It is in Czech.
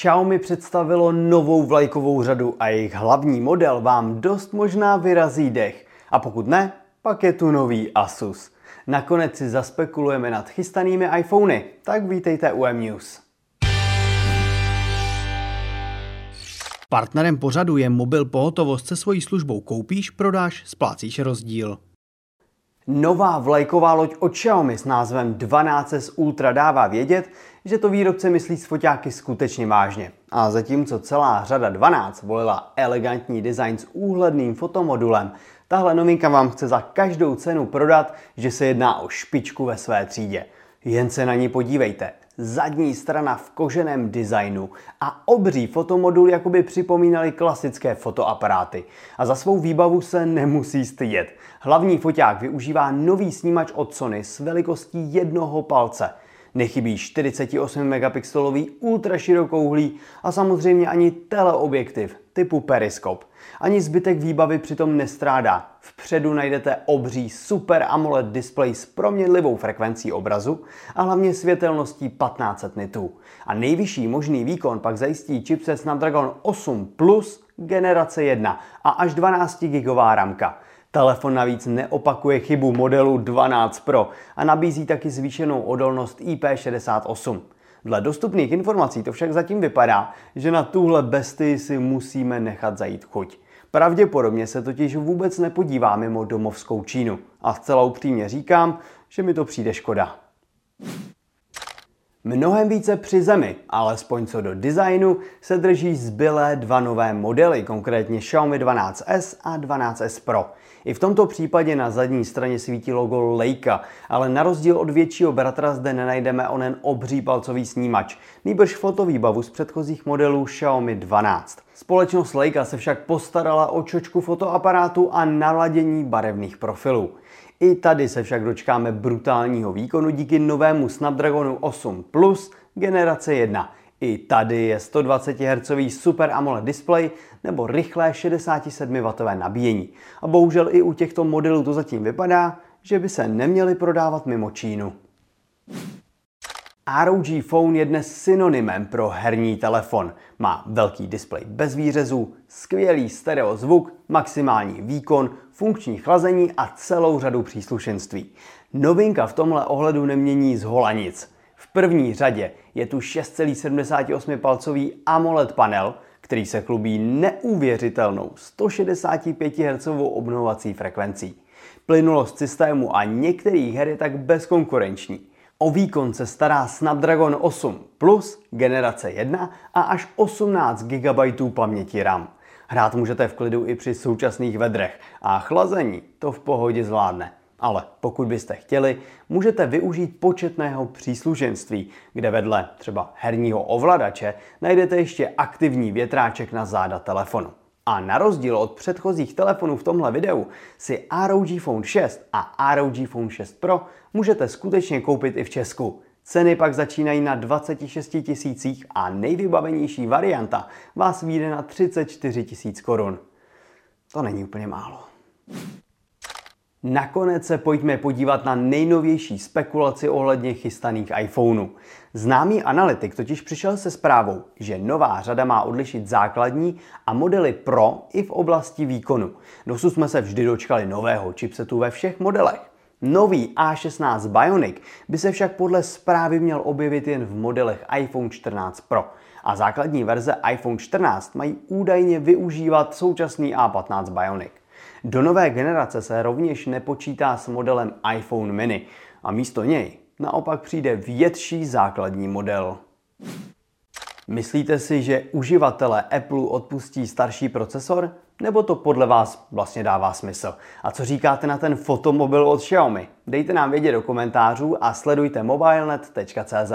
Xiaomi představilo novou vlajkovou řadu a jejich hlavní model vám dost možná vyrazí dech. A pokud ne, pak je tu nový Asus. Nakonec si zaspekulujeme nad chystanými iPhony, tak vítejte u M-News. Partnerem pořadu je mobil pohotovost se svojí službou koupíš, prodáš, splácíš rozdíl. Nová vlajková loď od Xiaomi s názvem 12S Ultra dává vědět, že to výrobce myslí s foťáky skutečně vážně. A zatímco celá řada 12 volila elegantní design s úhledným fotomodulem, tahle novinka vám chce za každou cenu prodat, že se jedná o špičku ve své třídě. Jen se na ní podívejte. Zadní strana v koženém designu a obří fotomodul jakoby připomínaly klasické fotoaparáty. A za svou výbavu se nemusí stydět. Hlavní foťák využívá nový snímač od Sony s velikostí jednoho palce. Nechybí 48 megapixelový ultraširokouhlý a samozřejmě ani teleobjektiv typu periskop. Ani zbytek výbavy přitom nestrádá. Vpředu najdete obří Super AMOLED display s proměnlivou frekvencí obrazu a hlavně světelností 1500 nitů. A nejvyšší možný výkon pak zajistí chipset Snapdragon 8 Plus generace 1 a až 12 GB ramka. Telefon navíc neopakuje chybu modelu 12 Pro a nabízí taky zvýšenou odolnost IP68. Dle dostupných informací to však zatím vypadá, že na tuhle bestii si musíme nechat zajít chuť. Pravděpodobně se totiž vůbec nepodívá mimo domovskou Čínu. A zcela upřímně říkám, že mi to přijde škoda. Mnohem více při zemi, alespoň co do designu, se drží zbylé dva nové modely, konkrétně Xiaomi 12S a 12S Pro. I v tomto případě na zadní straně svítí logo Leica, ale na rozdíl od většího bratra zde nenajdeme onen obří palcový snímač, nýbrž fotovýbavu z předchozích modelů Xiaomi 12. Společnost Leica se však postarala o čočku fotoaparátu a naladění barevných profilů. I tady se však dočkáme brutálního výkonu díky novému Snapdragonu 8 Plus generace 1. I tady je 120 Hz Super AMOLED display nebo rychlé 67W nabíjení. A bohužel i u těchto modelů to zatím vypadá, že by se neměly prodávat mimo Čínu. ROG Phone je dnes synonymem pro herní telefon. Má velký displej bez výřezů, skvělý stereo zvuk, maximální výkon, funkční chlazení a celou řadu příslušenství. Novinka v tomhle ohledu nemění z hola nic. V první řadě je tu 6,78 palcový AMOLED panel, který se chlubí neuvěřitelnou 165 Hz obnovací frekvencí. Plynulost systému a některých her je tak bezkonkurenční. O výkon se stará Snapdragon 8 Plus generace 1 a až 18 GB paměti RAM. Hrát můžete v klidu i při současných vedrech a chlazení to v pohodě zvládne. Ale pokud byste chtěli, můžete využít početného příslušenství, kde vedle třeba herního ovladače najdete ještě aktivní větráček na záda telefonu. A na rozdíl od předchozích telefonů v tomhle videu si ROG Phone 6 a ROG Phone 6 Pro můžete skutečně koupit i v Česku. Ceny pak začínají na 26 tisících a nejvybavenější varianta vás vyjde na 34 tisíc korun. To není úplně málo. Nakonec se pojďme podívat na nejnovější spekulaci ohledně chystaných iPhoneů. Známý analytik totiž přišel se zprávou, že nová řada má odlišit základní a modely Pro i v oblasti výkonu. Dosud jsme se vždy dočkali nového chipsetu ve všech modelech. Nový A16 Bionic by se však podle zprávy měl objevit jen v modelech iPhone 14 Pro a základní verze iPhone 14 mají údajně využívat současný A15 Bionic. Do nové generace se rovněž nepočítá s modelem iPhone mini a místo něj naopak přijde větší základní model. Myslíte si, že uživatelé Apple odpustí starší procesor? Nebo to podle vás vlastně dává smysl? A co říkáte na ten fotomobil od Xiaomi? Dejte nám vědět do komentářů a sledujte mobilenet.cz.